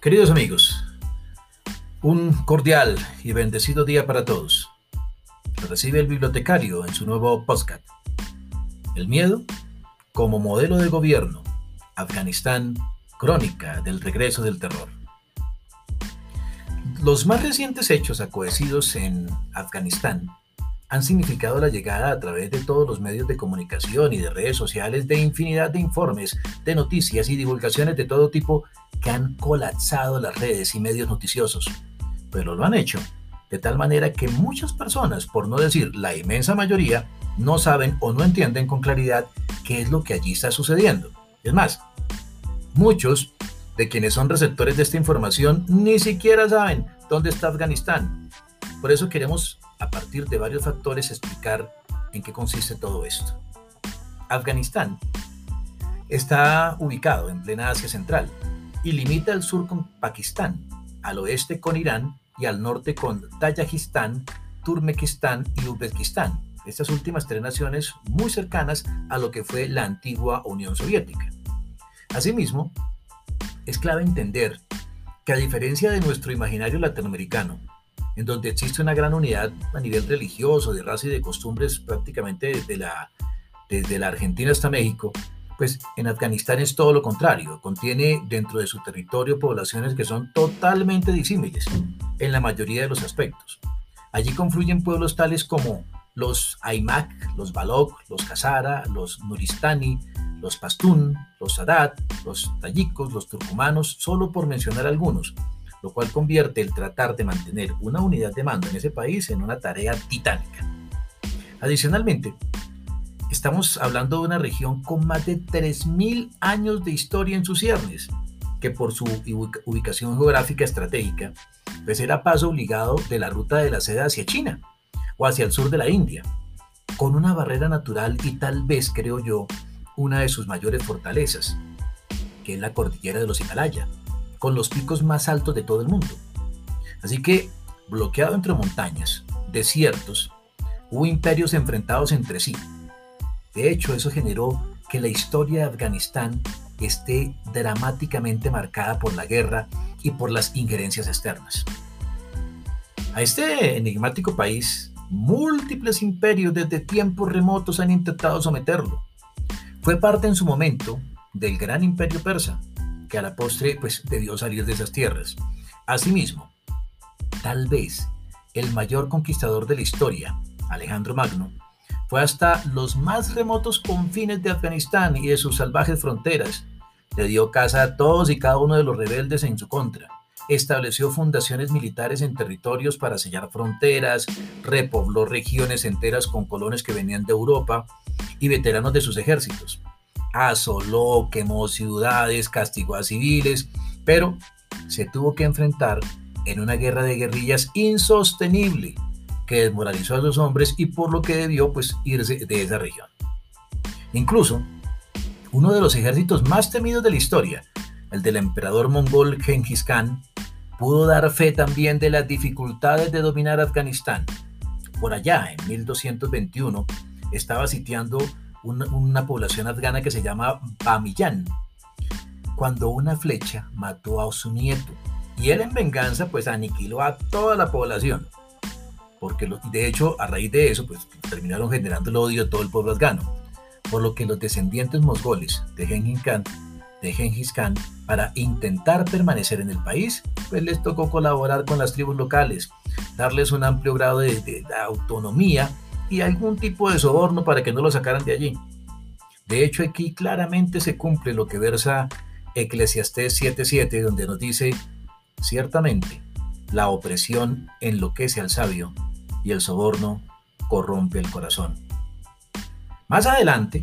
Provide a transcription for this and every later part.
Queridos amigos, un cordial y bendecido día para todos. Recibe el bibliotecario en su nuevo podcast. El miedo como modelo de gobierno. Afganistán, crónica del regreso del terror. Los más recientes hechos acohecidos en Afganistán han significado la llegada a través de todos los medios de comunicación y de redes sociales de infinidad de informes, de noticias y divulgaciones de todo tipo que han colapsado las redes y medios noticiosos. Pero lo han hecho de tal manera que muchas personas, por no decir la inmensa mayoría, no saben o no entienden con claridad qué es lo que allí está sucediendo. Es más, muchos de quienes son receptores de esta información ni siquiera saben dónde está Afganistán. Por eso queremos a partir de varios factores explicar en qué consiste todo esto. Afganistán está ubicado en plena Asia Central y limita al sur con Pakistán, al oeste con Irán y al norte con Tayikistán, Turmekistán y Uzbekistán. Estas últimas tres naciones muy cercanas a lo que fue la antigua Unión Soviética. Asimismo, es clave entender que a diferencia de nuestro imaginario latinoamericano, en donde existe una gran unidad a nivel religioso, de raza y de costumbres prácticamente desde la, desde la Argentina hasta México, pues en Afganistán es todo lo contrario, contiene dentro de su territorio poblaciones que son totalmente disímiles en la mayoría de los aspectos. Allí confluyen pueblos tales como los Aymak, los Balok, los Khazara, los Nuristani, los Pastún, los Sadat, los Tayikos, los Turcomanos, solo por mencionar algunos, lo cual convierte el tratar de mantener una unidad de mando en ese país en una tarea titánica. Adicionalmente, estamos hablando de una región con más de 3.000 años de historia en sus ciernes, que por su ubicación geográfica estratégica, pues era paso obligado de la ruta de la seda hacia China o hacia el sur de la India, con una barrera natural y tal vez, creo yo, una de sus mayores fortalezas, que es la cordillera de los Himalaya, con los picos más altos de todo el mundo. Así que, bloqueado entre montañas, desiertos, hubo imperios enfrentados entre sí. De hecho, eso generó que la historia de Afganistán esté dramáticamente marcada por la guerra y por las injerencias externas. A este enigmático país, múltiples imperios desde tiempos remotos han intentado someterlo. Fue parte en su momento del gran imperio persa, que a la postre pues debió salir de esas tierras. Asimismo, tal vez el mayor conquistador de la historia, Alejandro Magno, fue hasta los más remotos confines de Afganistán y de sus salvajes fronteras. Le dio casa a todos y cada uno de los rebeldes en su contra. Estableció fundaciones militares en territorios para sellar fronteras, repobló regiones enteras con colones que venían de Europa y veteranos de sus ejércitos asoló, quemó ciudades, castigó a civiles, pero se tuvo que enfrentar en una guerra de guerrillas insostenible que desmoralizó a los hombres y por lo que debió pues irse de esa región. Incluso, uno de los ejércitos más temidos de la historia, el del emperador mongol Genghis Khan, pudo dar fe también de las dificultades de dominar Afganistán. Por allá, en 1221, estaba sitiando una, población afgana que se llama Bamiyan, cuando una flecha mató a su nieto. Y él en venganza pues aniquiló a toda la población. Porque de hecho a raíz de eso pues terminaron generando el odio de todo el pueblo afgano. Por lo que los descendientes mongoles de Genghis Khan, de Genghis Khan para intentar permanecer en el país, pues les tocó colaborar con las tribus locales, darles un amplio grado de, de autonomía y algún tipo de soborno para que no lo sacaran de allí. De hecho, aquí claramente se cumple lo que versa Eclesiastés 7:7, donde nos dice, ciertamente, la opresión enloquece al sabio y el soborno corrompe el corazón. Más adelante,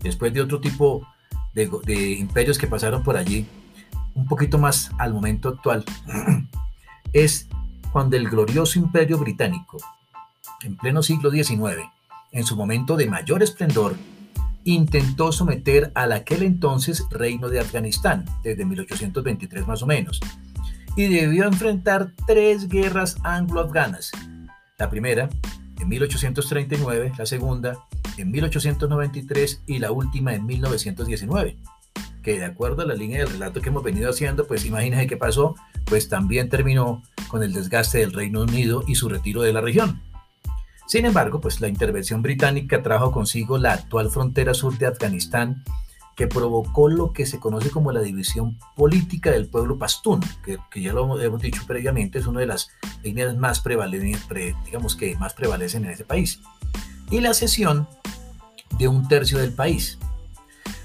después de otro tipo de, de imperios que pasaron por allí, un poquito más al momento actual, es cuando el glorioso imperio británico en pleno siglo XIX, en su momento de mayor esplendor, intentó someter al aquel entonces reino de Afganistán, desde 1823 más o menos, y debió enfrentar tres guerras anglo-afganas. La primera, en 1839, la segunda, en 1893 y la última en 1919, que de acuerdo a la línea del relato que hemos venido haciendo, pues imagínense qué pasó, pues también terminó con el desgaste del Reino Unido y su retiro de la región. Sin embargo, pues la intervención británica trajo consigo la actual frontera sur de Afganistán, que provocó lo que se conoce como la división política del pueblo pastún, que, ya lo hemos dicho previamente, es una de las líneas más prevalentes, digamos que más prevalecen en ese país, y la cesión de un tercio del país.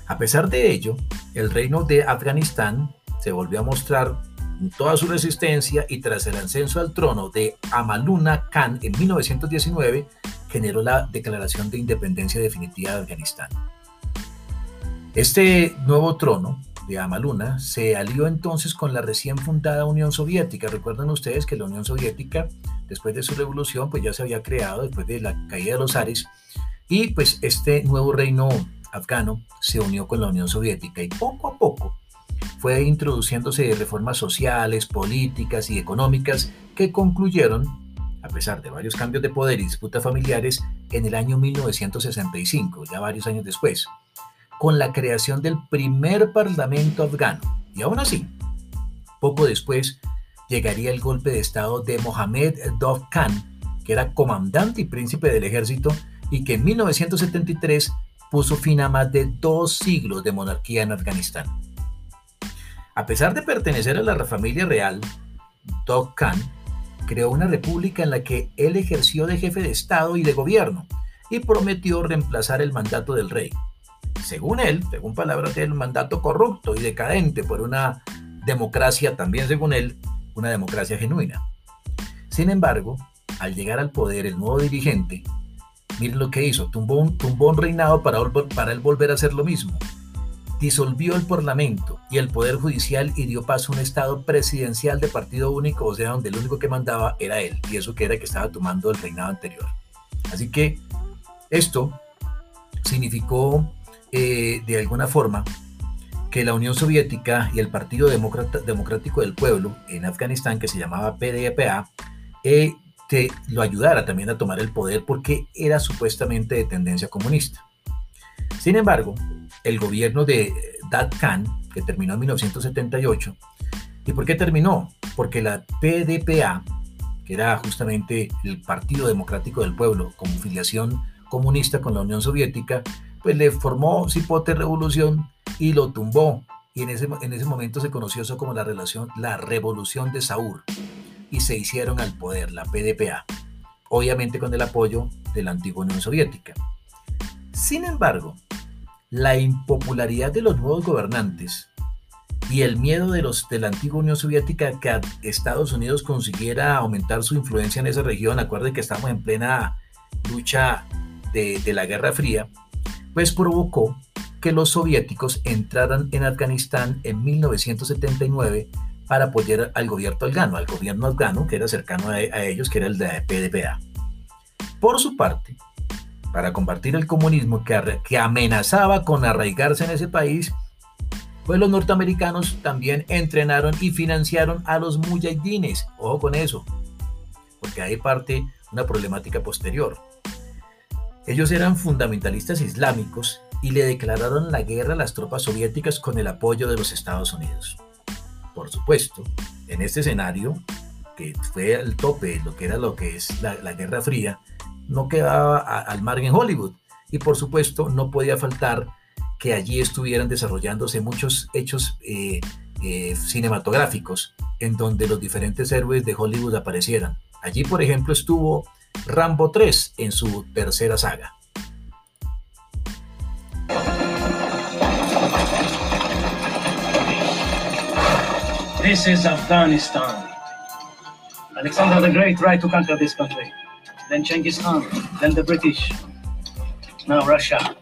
A pesar de ello, el reino de Afganistán se volvió a mostrar toda su resistencia y tras el ascenso al trono de Amaluna Khan en 1919, generó la declaración de independencia definitiva de Afganistán. Este nuevo trono de Amaluna se alió entonces con la recién fundada Unión Soviética. Recuerdan ustedes que la Unión Soviética, después de su revolución, pues ya se había creado después de la caída de los Ares, y pues este nuevo reino afgano se unió con la Unión Soviética y poco a poco fue introduciéndose reformas sociales, políticas y económicas que concluyeron, a pesar de varios cambios de poder y disputas familiares, en el año 1965, ya varios años después, con la creación del primer parlamento afgano. Y aún así, poco después llegaría el golpe de estado de Mohammed Dov Khan, que era comandante y príncipe del ejército y que en 1973 puso fin a más de dos siglos de monarquía en Afganistán. A pesar de pertenecer a la familia real, Dov Khan creó una república en la que él ejerció de jefe de Estado y de gobierno y prometió reemplazar el mandato del rey. Según él, según palabras del mandato corrupto y decadente por una democracia, también según él, una democracia genuina. Sin embargo, al llegar al poder el nuevo dirigente, miren lo que hizo, tumbó un, tumbó un reinado para, para él volver a hacer lo mismo disolvió el Parlamento y el Poder Judicial y dio paso a un Estado presidencial de partido único, o sea, donde el único que mandaba era él, y eso que era que estaba tomando el reinado anterior. Así que esto significó eh, de alguna forma que la Unión Soviética y el Partido Democrático del Pueblo en Afganistán, que se llamaba PDPA, eh, lo ayudara también a tomar el poder porque era supuestamente de tendencia comunista. Sin embargo, el gobierno de Dad Khan, que terminó en 1978, ¿y por qué terminó? Porque la PDPA, que era justamente el Partido Democrático del Pueblo, como filiación comunista con la Unión Soviética, pues le formó cipote revolución y lo tumbó. Y en ese, en ese momento se conoció eso como la, relación, la revolución de Saúl. Y se hicieron al poder, la PDPA, obviamente con el apoyo de la antigua Unión Soviética. Sin embargo, la impopularidad de los nuevos gobernantes y el miedo de los de la antigua Unión Soviética que Estados Unidos consiguiera aumentar su influencia en esa región, acuérdense que estamos en plena lucha de, de la Guerra Fría, pues provocó que los soviéticos entraran en Afganistán en 1979 para apoyar al gobierno afgano, al gobierno afgano que era cercano a, a ellos, que era el de PDPA. Por su parte, para combatir el comunismo que, amenazaba con arraigarse en ese país, pues los norteamericanos también entrenaron y financiaron a los mujahidines. Ojo con eso, porque hay parte una problemática posterior. Ellos eran fundamentalistas islámicos y le declararon la guerra a las tropas soviéticas con el apoyo de los Estados Unidos. Por supuesto, en este escenario, que fue el tope lo que era lo que es la Guerra Fría, no quedaba al margen Hollywood. Y por supuesto no podía faltar que allí estuvieran desarrollándose muchos hechos eh, eh, cinematográficos en donde los diferentes héroes de Hollywood aparecieran. Allí, por ejemplo, estuvo Rambo 3 en su tercera saga. This is Afghanistan. Alexander the Great tried to conquer this country. Then Genghis Khan, then the British, now Russia.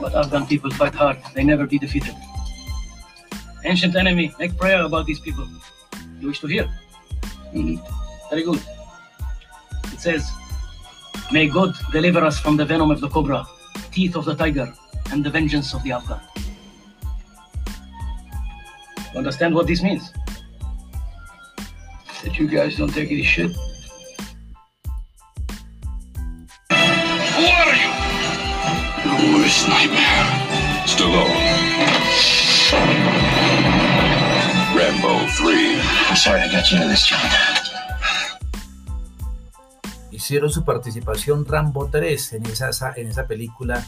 But Afghan people fight hard, they never be defeated. Ancient enemy, make prayer about these people. You wish to hear? Mm-hmm. Very good. It says, May God deliver us from the venom of the cobra, teeth of the tiger, and the vengeance of the Afghan. You understand what this means? That you guys don't take any shit? Rambo 3. I'm sorry I got you in this job. Hicieron su participación Rambo 3 en esa, en esa película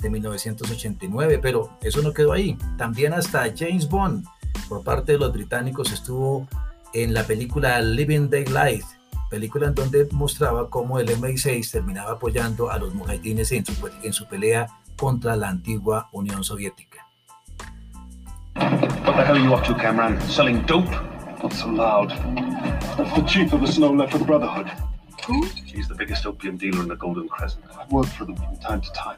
de 1989, pero eso no quedó ahí. También hasta James Bond, por parte de los británicos, estuvo en la película Living Daylight, película en donde mostraba cómo el MI6 terminaba apoyando a los mujahidines en su, en su pelea contra la antigua Unión Soviética. What the hell are you up to, Cameron? Selling dope? Not so loud. That's the chief of the Snow Leopard Brotherhood. Who? He's the biggest opium dealer in the Golden Crescent. I've worked for them from time to time.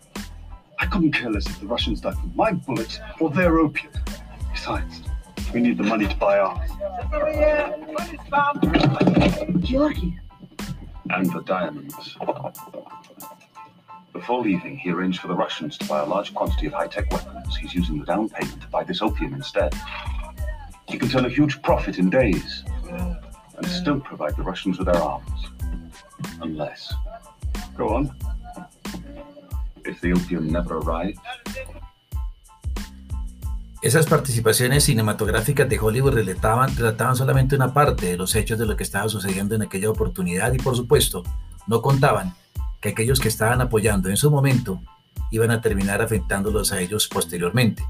I couldn't care less if the Russians died from my bullets or their opium. Besides, we need the money to buy arms. Georgie. And the diamonds. Before leaving, he arranged for the Russians to buy a large quantity of high-tech weapons. He's using the down payment to buy this opium instead. He can turn a huge profit in days and still provide the Russians with their arms. Unless. Go on. Esas participaciones cinematográficas de Hollywood relataban, relataban solamente una parte de los hechos de lo que estaba sucediendo en aquella oportunidad y por supuesto no contaban que aquellos que estaban apoyando en su momento iban a terminar afectándolos a ellos posteriormente.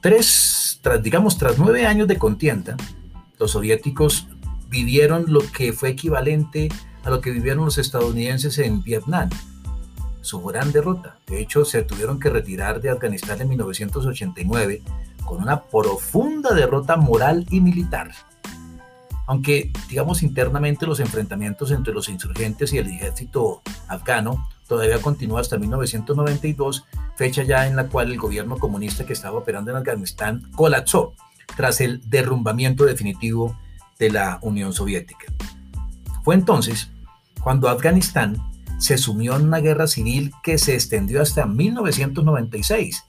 Tres, tras, digamos, tras nueve años de contienda, los soviéticos vivieron lo que fue equivalente a lo que vivieron los estadounidenses en Vietnam, su gran derrota. De hecho, se tuvieron que retirar de Afganistán en 1989 con una profunda derrota moral y militar. Aunque, digamos, internamente los enfrentamientos entre los insurgentes y el ejército afgano todavía continúa hasta 1992, fecha ya en la cual el gobierno comunista que estaba operando en Afganistán colapsó tras el derrumbamiento definitivo de la Unión Soviética. Fue entonces cuando Afganistán se sumió en una guerra civil que se extendió hasta 1996,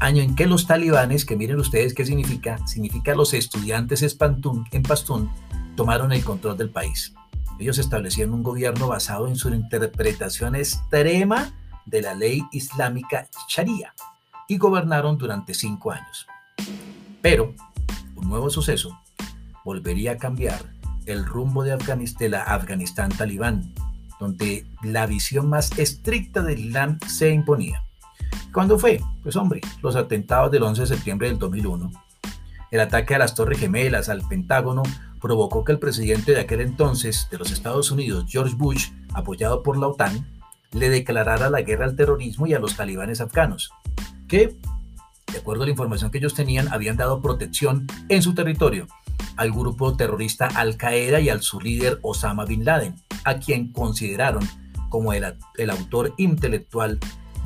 año en que los talibanes, que miren ustedes qué significa, significa los estudiantes en Pastún, tomaron el control del país. Ellos establecieron un gobierno basado en su interpretación extrema de la ley islámica Sharia y gobernaron durante cinco años. Pero un nuevo suceso volvería a cambiar el rumbo de, de la Afganistán talibán donde la visión más estricta del Islam se imponía. ¿Cuándo fue? Pues hombre, los atentados del 11 de septiembre del 2001. El ataque a las Torres Gemelas, al Pentágono, provocó que el presidente de aquel entonces de los Estados Unidos, George Bush, apoyado por la OTAN, le declarara la guerra al terrorismo y a los talibanes afganos, que, de acuerdo a la información que ellos tenían, habían dado protección en su territorio al grupo terrorista Al Qaeda y al su líder Osama Bin Laden a quien consideraron como el, el autor intelectual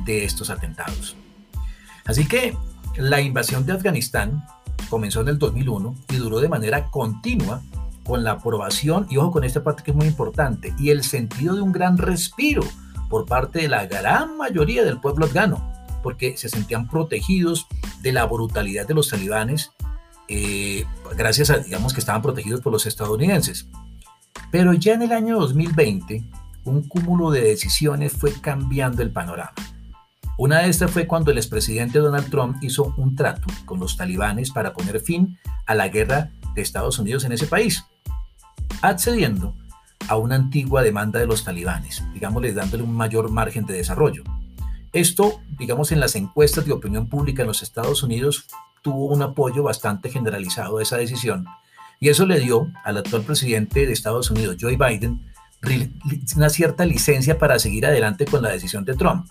de estos atentados. Así que la invasión de Afganistán comenzó en el 2001 y duró de manera continua con la aprobación, y ojo con esta parte que es muy importante, y el sentido de un gran respiro por parte de la gran mayoría del pueblo afgano, porque se sentían protegidos de la brutalidad de los talibanes, eh, gracias a, digamos, que estaban protegidos por los estadounidenses. Pero ya en el año 2020, un cúmulo de decisiones fue cambiando el panorama. Una de estas fue cuando el expresidente Donald Trump hizo un trato con los talibanes para poner fin a la guerra de Estados Unidos en ese país, accediendo a una antigua demanda de los talibanes, digámosle dándole un mayor margen de desarrollo. Esto, digamos, en las encuestas de opinión pública en los Estados Unidos tuvo un apoyo bastante generalizado a esa decisión y eso le dio al actual presidente de Estados Unidos, Joe Biden, una cierta licencia para seguir adelante con la decisión de Trump.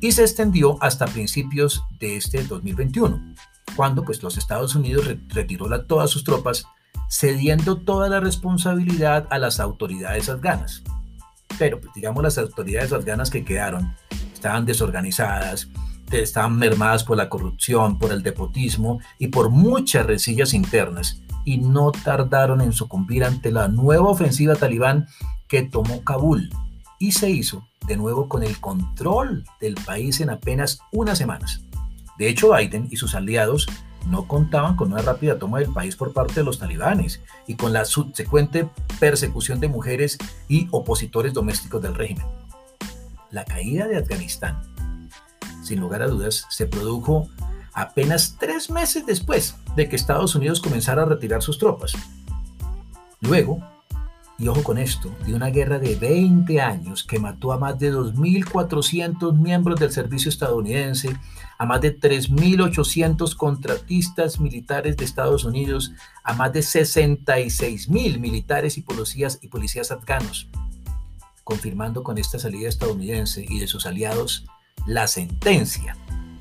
Y se extendió hasta principios de este 2021, cuando pues, los Estados Unidos retiró todas sus tropas, cediendo toda la responsabilidad a las autoridades afganas. Pero, pues, digamos, las autoridades afganas que quedaron estaban desorganizadas, estaban mermadas por la corrupción, por el depotismo y por muchas resillas internas y no tardaron en sucumbir ante la nueva ofensiva talibán que tomó Kabul y se hizo de nuevo con el control del país en apenas unas semanas. De hecho, Biden y sus aliados no contaban con una rápida toma del país por parte de los talibanes y con la subsecuente persecución de mujeres y opositores domésticos del régimen. La caída de Afganistán, sin lugar a dudas, se produjo apenas tres meses después de que Estados Unidos comenzara a retirar sus tropas. Luego, y ojo con esto, de una guerra de 20 años que mató a más de 2.400 miembros del servicio estadounidense, a más de 3.800 contratistas militares de Estados Unidos, a más de 66.000 militares y policías, y policías afganos, confirmando con esta salida estadounidense y de sus aliados la sentencia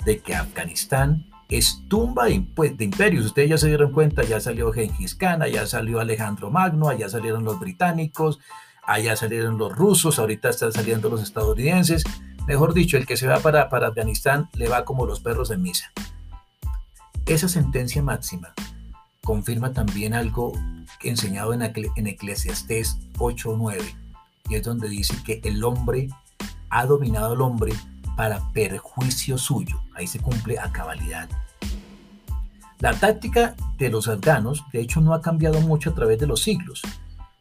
de que Afganistán es tumba de, imperios. Ustedes ya se dieron cuenta, ya salió Genghis Khan, ya salió Alejandro Magno, allá salieron los británicos, allá salieron los rusos, ahorita están saliendo los estadounidenses. Mejor dicho, el que se va para, para Afganistán le va como los perros en misa. Esa sentencia máxima confirma también algo enseñado en, en Eclesiastés 8.9, y es donde dice que el hombre ha dominado al hombre para perjuicio suyo. Ahí se cumple a cabalidad. La táctica de los afganos, de hecho, no ha cambiado mucho a través de los siglos.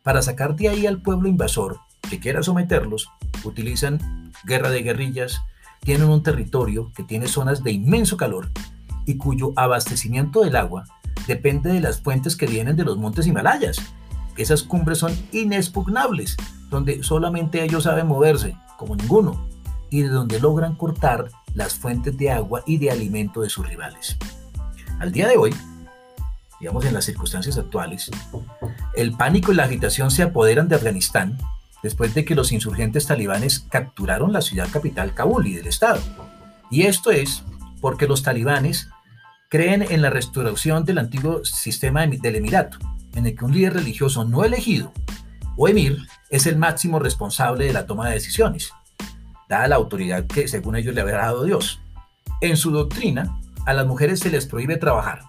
Para sacar de ahí al pueblo invasor que quiera someterlos, utilizan guerra de guerrillas, tienen un territorio que tiene zonas de inmenso calor y cuyo abastecimiento del agua depende de las fuentes que vienen de los montes Himalayas. Esas cumbres son inexpugnables, donde solamente ellos saben moverse, como ninguno y de donde logran cortar las fuentes de agua y de alimento de sus rivales. Al día de hoy, digamos en las circunstancias actuales, el pánico y la agitación se apoderan de Afganistán después de que los insurgentes talibanes capturaron la ciudad capital Kabul y del Estado. Y esto es porque los talibanes creen en la restauración del antiguo sistema del Emirato, en el que un líder religioso no elegido o emir es el máximo responsable de la toma de decisiones dada la autoridad que según ellos le había dado Dios. En su doctrina, a las mujeres se les prohíbe trabajar,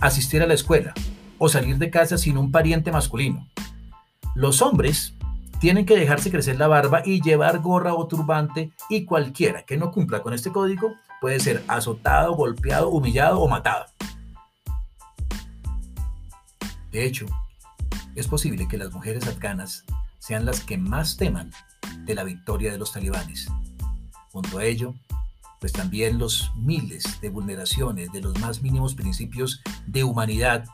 asistir a la escuela o salir de casa sin un pariente masculino. Los hombres tienen que dejarse crecer la barba y llevar gorra o turbante y cualquiera que no cumpla con este código puede ser azotado, golpeado, humillado o matado. De hecho, es posible que las mujeres afganas sean las que más teman de la victoria de los talibanes. Junto a ello, pues también los miles de vulneraciones de los más mínimos principios de humanidad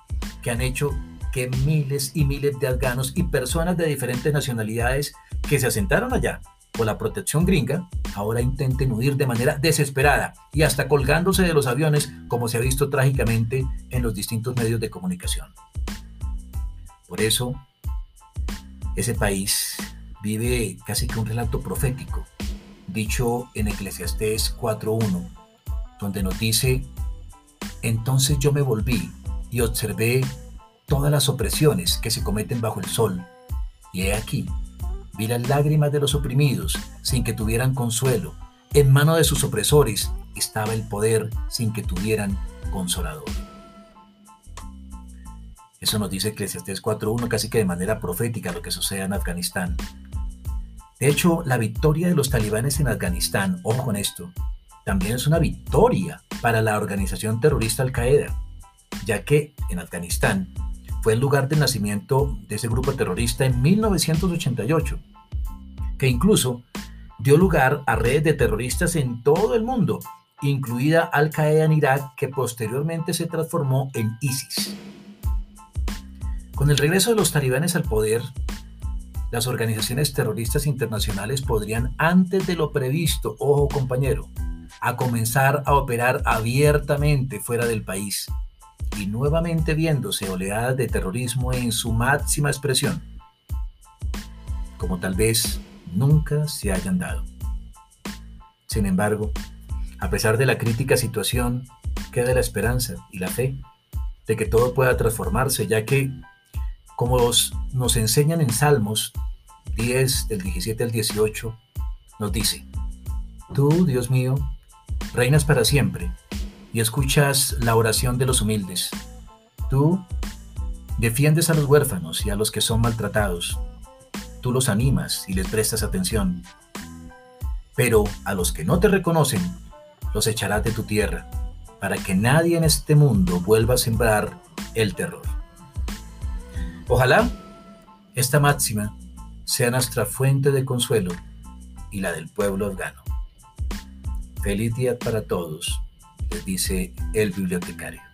que han hecho que miles y miles de afganos y personas de diferentes nacionalidades que se asentaron allá por la protección gringa, ahora intenten huir de manera desesperada y hasta colgándose de los aviones, como se ha visto trágicamente en los distintos medios de comunicación. Por eso, ese país vive casi que un relato profético, dicho en Eclesiastés 4.1, donde nos dice, entonces yo me volví y observé todas las opresiones que se cometen bajo el sol, y he aquí, vi las lágrimas de los oprimidos sin que tuvieran consuelo, en mano de sus opresores estaba el poder sin que tuvieran consolador. Eso nos dice Eclesiastés 4.1 casi que de manera profética lo que sucede en Afganistán. De hecho, la victoria de los talibanes en Afganistán, ojo con esto, también es una victoria para la organización terrorista Al-Qaeda, ya que en Afganistán fue el lugar de nacimiento de ese grupo terrorista en 1988, que incluso dio lugar a redes de terroristas en todo el mundo, incluida Al-Qaeda en Irak, que posteriormente se transformó en ISIS. Con el regreso de los talibanes al poder, las organizaciones terroristas internacionales podrían, antes de lo previsto, ojo compañero, a comenzar a operar abiertamente fuera del país y nuevamente viéndose oleadas de terrorismo en su máxima expresión, como tal vez nunca se hayan dado. Sin embargo, a pesar de la crítica situación, queda la esperanza y la fe de que todo pueda transformarse, ya que como nos enseñan en Salmos 10, del 17 al 18, nos dice, Tú, Dios mío, reinas para siempre y escuchas la oración de los humildes. Tú defiendes a los huérfanos y a los que son maltratados. Tú los animas y les prestas atención. Pero a los que no te reconocen, los echarás de tu tierra, para que nadie en este mundo vuelva a sembrar el terror. Ojalá esta máxima sea nuestra fuente de consuelo y la del pueblo afgano. Feliz día para todos les dice el bibliotecario.